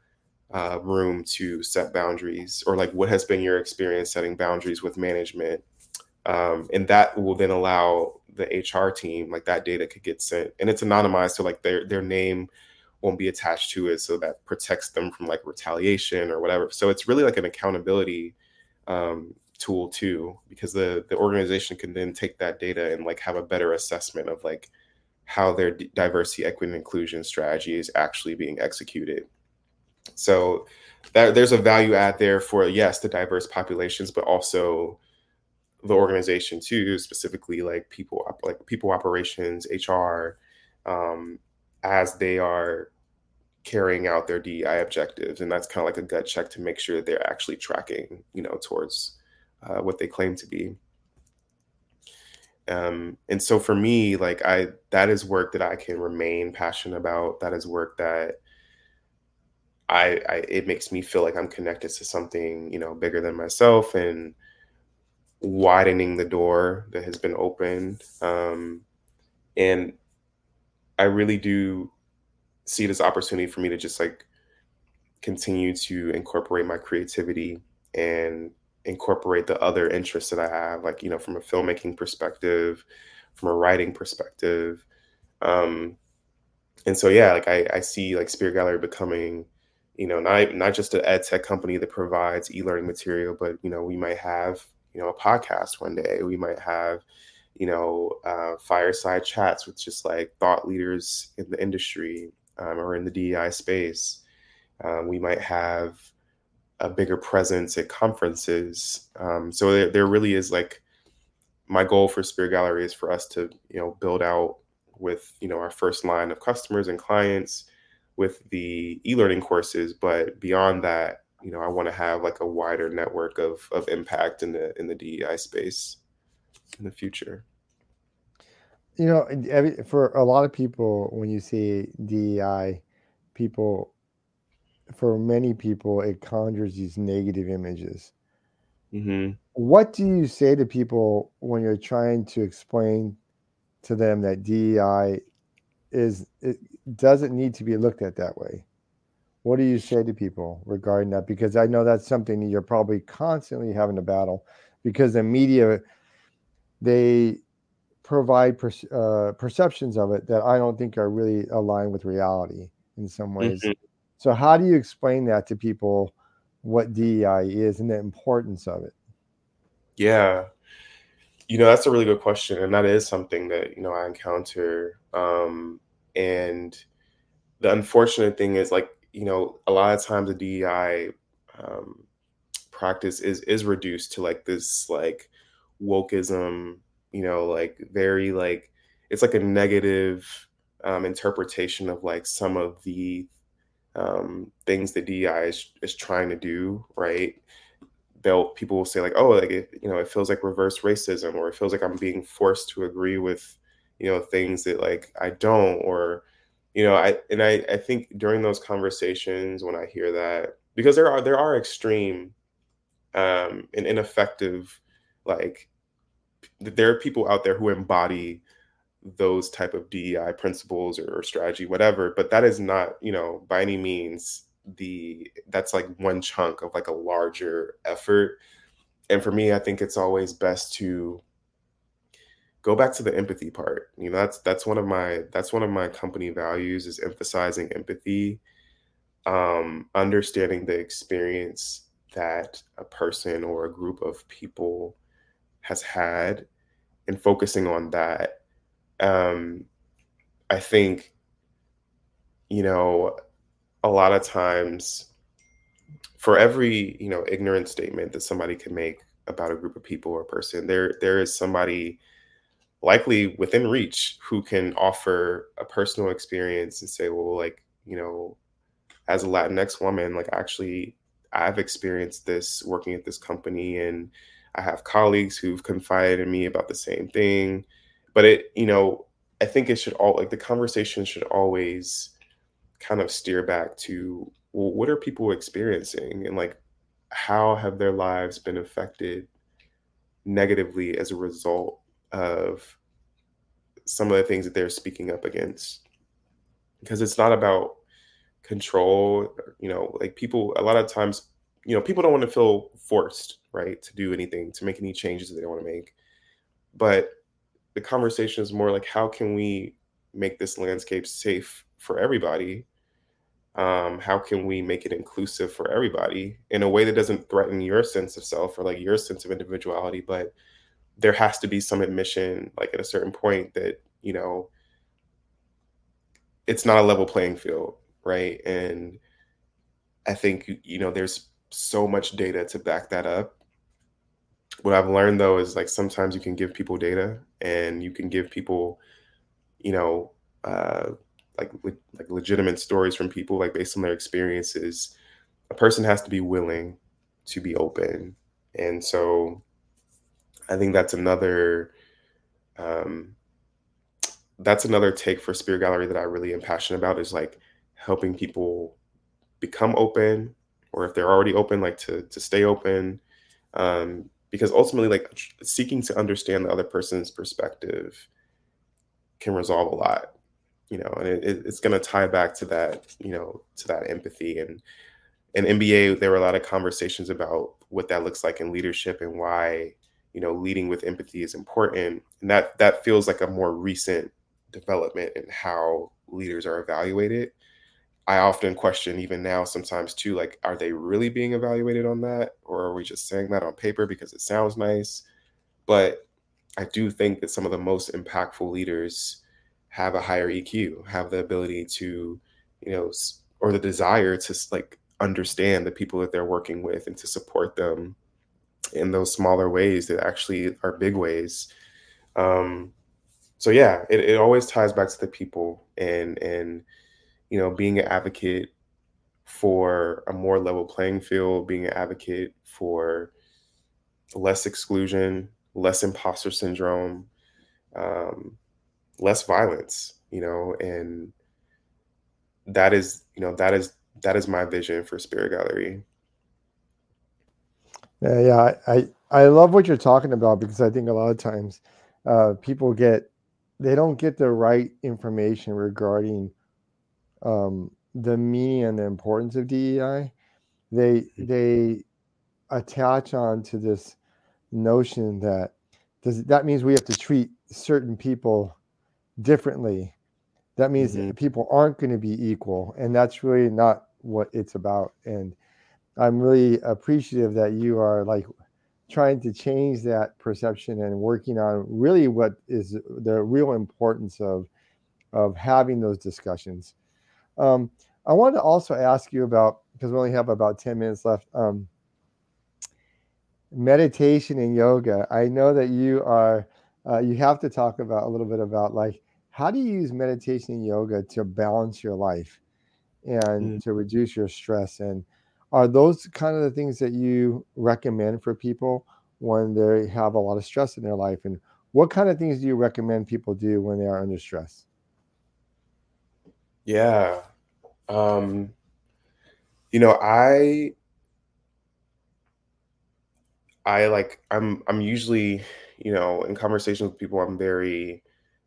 uh, room to set boundaries or like what has been your experience setting boundaries with management um, and that will then allow the hr team like that data could get sent and it's anonymized so like their their name won't be attached to it so that protects them from like retaliation or whatever so it's really like an accountability um, tool too because the the organization can then take that data and like have a better assessment of like how their diversity, equity, and inclusion strategy is actually being executed. So that there's a value add there for yes, the diverse populations, but also the organization too, specifically like people like people operations, HR, um, as they are carrying out their DEI objectives, and that's kind of like a gut check to make sure that they're actually tracking, you know, towards uh, what they claim to be. Um, and so for me, like I, that is work that I can remain passionate about. That is work that I, I, it makes me feel like I'm connected to something, you know, bigger than myself and widening the door that has been opened. Um, and I really do see this opportunity for me to just like continue to incorporate my creativity and incorporate the other interests that I have, like, you know, from a filmmaking perspective, from a writing perspective. Um, and so, yeah, like I, I see like Spirit Gallery becoming, you know, not, not just an ed tech company that provides e-learning material, but, you know, we might have, you know, a podcast one day. We might have, you know, uh, fireside chats with just like thought leaders in the industry um, or in the DEI space. Um, we might have, a bigger presence at conferences. Um, so there, there really is like my goal for Spirit Gallery is for us to you know build out with you know our first line of customers and clients with the e-learning courses, but beyond that, you know, I want to have like a wider network of of impact in the in the DEI space in the future. You know, every, for a lot of people, when you see DEI, people for many people, it conjures these negative images. Mm-hmm. What do you say to people when you're trying to explain to them that DEI is it doesn't need to be looked at that way? What do you say to people regarding that? Because I know that's something that you're probably constantly having to battle because the media they provide per, uh, perceptions of it that I don't think are really aligned with reality in some ways. Mm-hmm. So, how do you explain that to people what DEI is and the importance of it? Yeah. You know, that's a really good question. And that is something that, you know, I encounter. Um, and the unfortunate thing is, like, you know, a lot of times the DEI um, practice is is reduced to like this like wokeism, you know, like very like it's like a negative um, interpretation of like some of the um, things that DEI is, is trying to do, right? They'll people will say like, oh, like it, you know, it feels like reverse racism, or it feels like I'm being forced to agree with, you know, things that like I don't, or, you know, I and I I think during those conversations when I hear that because there are there are extreme um and ineffective like there are people out there who embody those type of DEI principles or, or, strategy, whatever. But that is not, you know, by any means the that's like one chunk of like a larger effort. And for me, I think it's always best to go back to the empathy part. You know, that's that's one of my that's one of my company values is emphasizing empathy, um, understanding the experience that a person or a group of people has had and focusing on that um, I think, you know, a lot of times for every, you know, ignorant statement that somebody can make about a group of people or person, there there is somebody likely within reach who can offer a personal experience and say, well, like, you know, as a Latinx woman, like actually I've experienced this working at this company and I have colleagues who've confided in me about the same thing. But it you know i think it should all like the conversation should always kind of steer back to well, what are people experiencing? And like how have their lives been affected negatively as a result of some of the things that they're speaking up against? Because it's not about control you know like people a lot of times you know people don't want to feel forced right to do anything to make any changes that they want to make. But the conversation is more like how can we make this landscape safe for everybody um, how can we make it inclusive for everybody in a way that doesn't threaten your sense of self or like your sense of individuality but there has to be some admission like at a certain point that you know it's not a level playing field right and I think you know there's so much data to back that up. What I've learned though is like sometimes you can give people data and you can give people, you know, uh, like like legitimate stories from people like based on their experiences. A person has to be willing to be open, and so I think that's another um, that's another take for Spirit Gallery that I really am passionate about is like helping people become open, or if they're already open, like to to stay open, um, because ultimately, like seeking to understand the other person's perspective can resolve a lot, you know, and it, it's going to tie back to that, you know, to that empathy. And in MBA, there were a lot of conversations about what that looks like in leadership and why you know leading with empathy is important. And that that feels like a more recent development in how leaders are evaluated. I often question even now sometimes too like are they really being evaluated on that? Or are we just saying that on paper because it sounds nice? But i do think that some of the most impactful leaders have a higher eq have the ability to you know or the desire to like understand the people that they're working with and to support them in those smaller ways that actually are big ways. Um, so yeah, it, it always ties back to the people and and you know being an advocate for a more level playing field, being an advocate for less exclusion, less imposter syndrome, um, less violence, you know, and that is you know that is that is my vision for Spirit Gallery. Yeah, yeah, I I love what you're talking about because I think a lot of times uh, people get they don't get the right information regarding um, the meaning and the importance of DEI. They mm-hmm. they attach on to this notion that does that means we have to treat certain people differently. That means mm-hmm. people aren't going to be equal, and that's really not what it's about. And I'm really appreciative that you are like trying to change that perception and working on really what is the real importance of of having those discussions. Um, I wanted to also ask you about because we only have about 10 minutes left. Um, meditation and yoga. I know that you are uh, you have to talk about a little bit about like how do you use meditation and yoga to balance your life and mm. to reduce your stress and are those kind of the things that you recommend for people when they have a lot of stress in their life? And what kind of things do you recommend people do when they are under stress? Yeah. Um, you know, I I like I'm I'm usually, you know, in conversations with people, I'm very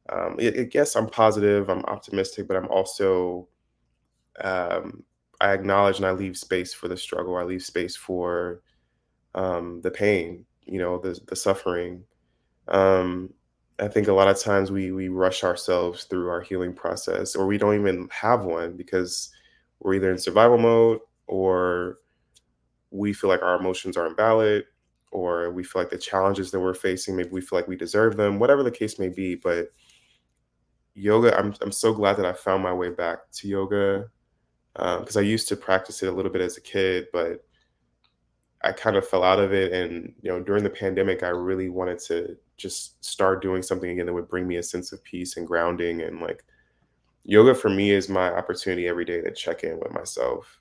um I, I guess I'm positive, I'm optimistic, but I'm also um I acknowledge and I leave space for the struggle. I leave space for um, the pain, you know, the the suffering. Um, I think a lot of times we we rush ourselves through our healing process, or we don't even have one because we're either in survival mode or we feel like our emotions are invalid, or we feel like the challenges that we're facing, maybe we feel like we deserve them, whatever the case may be. But yoga, I'm I'm so glad that I found my way back to yoga because um, I used to practice it a little bit as a kid, but I kind of fell out of it. And you know, during the pandemic, I really wanted to just start doing something again that would bring me a sense of peace and grounding. And like yoga for me is my opportunity every day to check in with myself.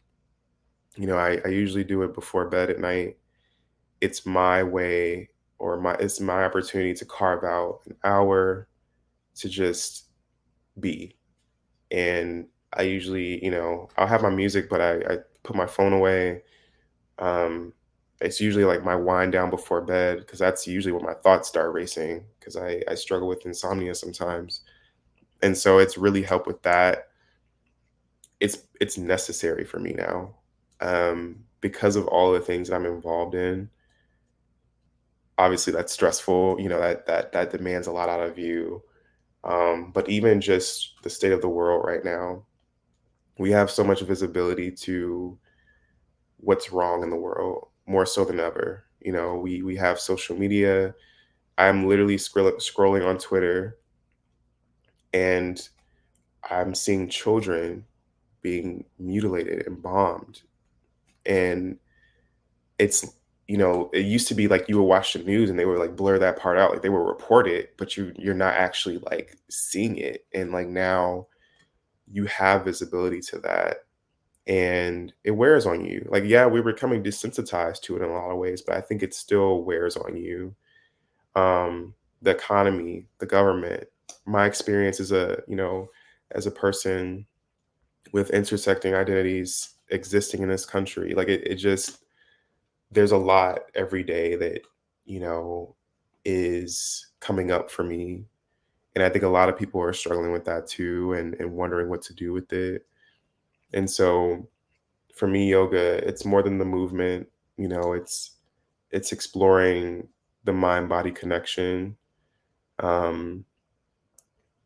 You know, I, I usually do it before bed at night. It's my way or my it's my opportunity to carve out an hour to just be and I usually, you know, I'll have my music, but I, I put my phone away. Um, it's usually like my wind down before bed because that's usually when my thoughts start racing because I, I struggle with insomnia sometimes. And so it's really helped with that. It's it's necessary for me now um, because of all the things that I'm involved in. Obviously, that's stressful. You know that that that demands a lot out of you. Um, but even just the state of the world right now, we have so much visibility to what's wrong in the world more so than ever you know we we have social media i'm literally scroll- scrolling on twitter and i'm seeing children being mutilated and bombed and it's you know it used to be like you would watch the news and they would like blur that part out like they would report it but you you're not actually like seeing it. And like now you have visibility to that and it wears on you. Like yeah we're becoming desensitized to it in a lot of ways but i think it still wears on you. Um the economy the government my experience as a you know as a person with intersecting identities existing in this country like it, it just there's a lot every day that you know is coming up for me and i think a lot of people are struggling with that too and, and wondering what to do with it. And so for me yoga it's more than the movement you know it's it's exploring the mind body connection. Um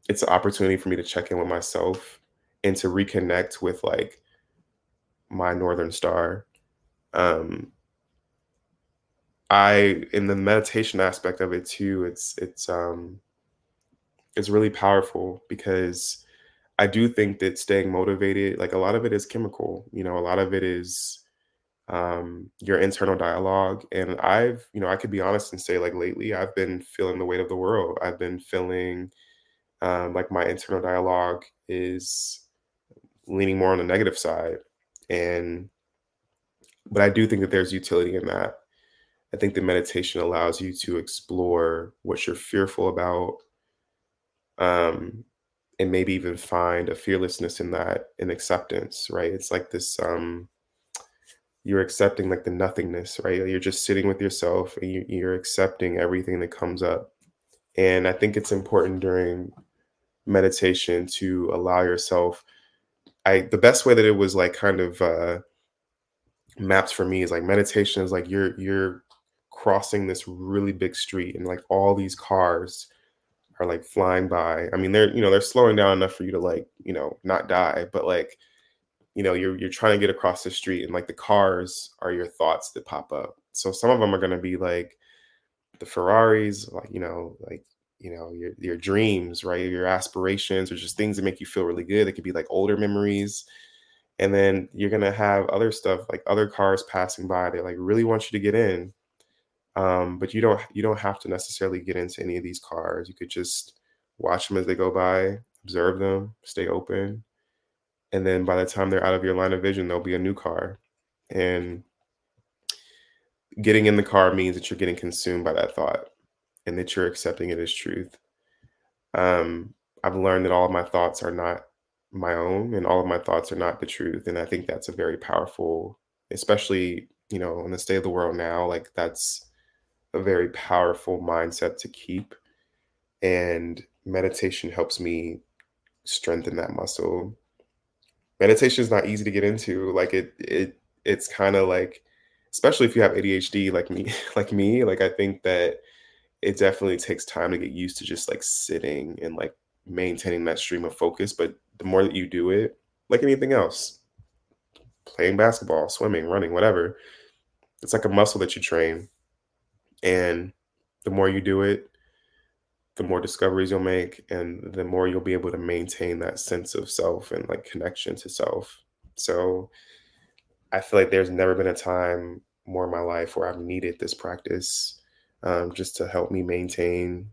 it's an opportunity for me to check in with myself and to reconnect with like my northern star. Um i in the meditation aspect of it too it's it's um it's really powerful because i do think that staying motivated like a lot of it is chemical you know a lot of it is um your internal dialogue. And i've you know i could be honest and say like lately i've been feeling the weight of the world. I've been feeling um like my internal dialogue is leaning more on the negative side. And but i do think that there's utility in that I think the meditation allows you to explore what you're fearful about, um, and maybe even find a fearlessness in that and acceptance. Right? It's like this. Um, you're accepting like the nothingness, right? You're just sitting with yourself and you, you're accepting everything that comes up. And I think it's important during meditation to allow yourself. I the best way that it was like kind of uh, maps for me is like meditation is like you're you're crossing this really big street and like all these cars are like flying by. I mean, they're you know they're slowing down enough for you to like you know not die, but like you know you're you're trying to get across the street and like the cars are your thoughts that pop up. So some of them are going to be like the Ferraris, like you know like you know your your dreams, right? Your aspirations or just things that make you feel really good. It could be like older memories. And then you're gonna have other stuff like other cars passing by. They like really want you to get in, um, but you don't you don't have to necessarily get into any of these cars. You could just watch them as they go by, observe them, stay open, and then by the time they're out of your line of vision, there'll be a new car. And getting in the car means that you're getting consumed by that thought and that you're accepting it as truth. Um, I've learned that all of my thoughts are not my own and all of my thoughts are not the truth. And I think that's a very powerful, especially, you know, in the state of the world now, like that's a very powerful mindset to keep. And meditation helps me strengthen that muscle. Meditation is not easy to get into. Like it it it's kind of like especially if you have ADHD like me like me, like I think that it definitely takes time to get used to just like sitting and like maintaining that stream of focus, but the more that you do it, like anything else, playing basketball, swimming, running, whatever, it's like a muscle that you train and the more you do it, the more discoveries you'll make, and the more you'll be able to maintain that sense of self and like connection to self. So I feel like there's never been a time more in my life where I've needed this practice um, just to help me maintain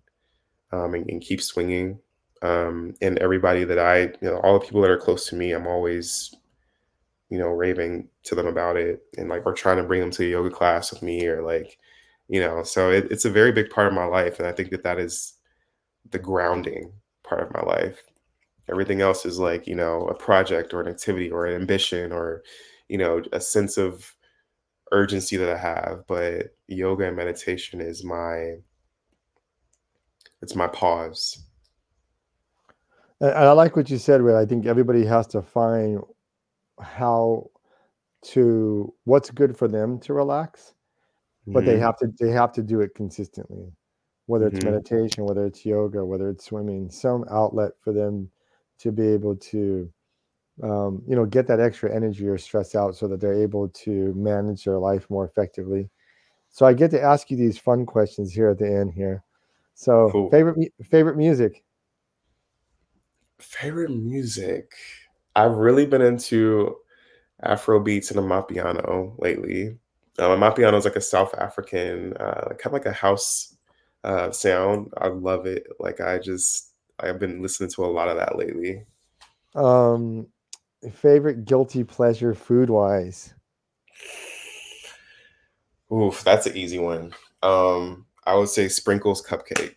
um, and, and, keep swinging. Um, and everybody that I, you know, all the people that are close to me, I'm always, you know, raving to them about it and like, we're trying to bring them to a yoga class with me or like, you know so it, it's a very big part of my life and i think that that is the grounding part of my life. Everything else is like you know a project or an activity or an ambition or you know a sense of urgency that i have but yoga and meditation is my it's my pause. And i like what you said where i think everybody has to find how to what's good for them to relax but mm-hmm. they have to they have to do it consistently whether it's mm-hmm. meditation whether it's yoga whether it's swimming some outlet for them to be able to um, you know get that extra energy or stress out so that they're able to manage their life more effectively so i get to ask you these fun questions here at the end here so cool. favorite favorite music favorite music i've really been into Afro beats and Amapiano lately. Um, Amapiano is like a South African, uh, kind of like a house uh, sound. I love it. Like I just, I've been listening to a lot of that lately. Um, favorite guilty pleasure food wise? Oof, that's an easy one. Um, I would say sprinkles cupcake.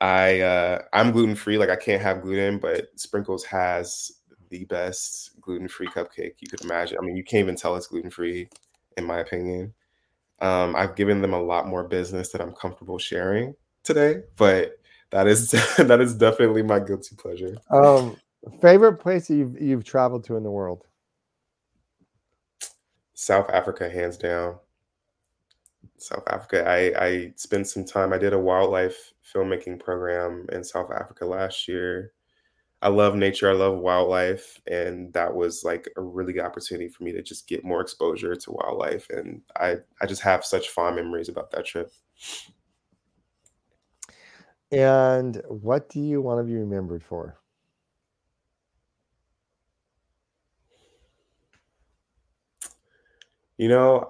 I uh, I'm gluten free, like I can't have gluten, but Sprinkles has the best gluten free cupcake you could imagine. I mean, you can't even tell it's gluten free, in my opinion. Um, I've given them a lot more business that I'm comfortable sharing today, but that is that is definitely my guilty pleasure. Um, favorite place you've you've traveled to in the world? South Africa, hands down. South Africa. I, I spent some time. I did a wildlife filmmaking program in South Africa last year. I love nature. I love wildlife, and that was like a really good opportunity for me to just get more exposure to wildlife. And I I just have such fond memories about that trip. And what do you want to be remembered for? You know,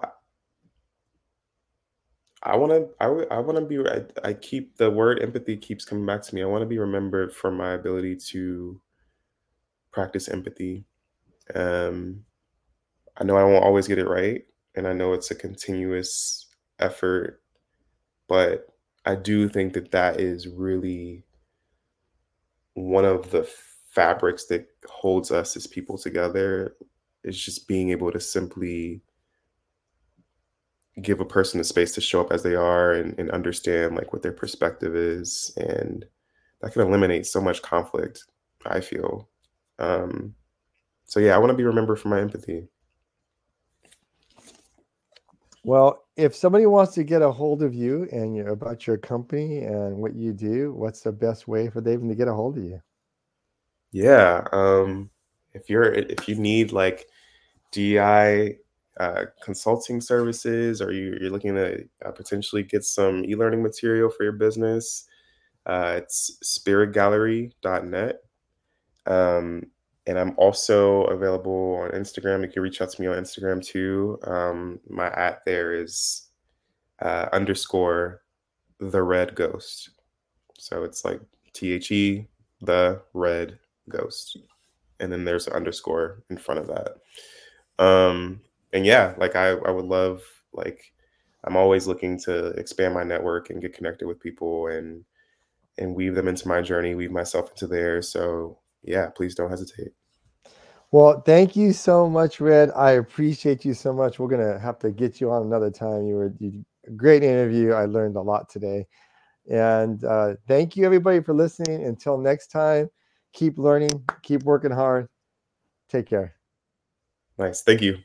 I want to. I, want to be. I, I keep the word empathy keeps coming back to me. I want to be remembered for my ability to practice empathy. Um, I know I won't always get it right, and I know it's a continuous effort, but I do think that that is really one of the fabrics that holds us as people together. Is just being able to simply give a person a space to show up as they are and, and understand like what their perspective is and that can eliminate so much conflict i feel. Um so yeah i want to be remembered for my empathy. Well if somebody wants to get a hold of you and you know, about your company and what you do what's the best way for them to get a hold of you? Yeah um if you're if you need like di uh, consulting services or you, are looking to uh, potentially get some e-learning material for your business, uh, it's spiritgallery.net. Um, and I'm also available on Instagram. You can reach out to me on Instagram too. Um, my at there is uh, underscore the red ghost. So it's like T H E the red ghost. And then there's an underscore in front of that. Um, and yeah, like I, I would love like I'm always looking to expand my network and get connected with people and and weave them into my journey, weave myself into theirs. So yeah, please don't hesitate. Well, thank you so much, Red. I appreciate you so much. We're gonna have to get you on another time. You were you, great interview. I learned a lot today. And uh, thank you everybody for listening. Until next time, keep learning, keep working hard. Take care. Nice. Thank you.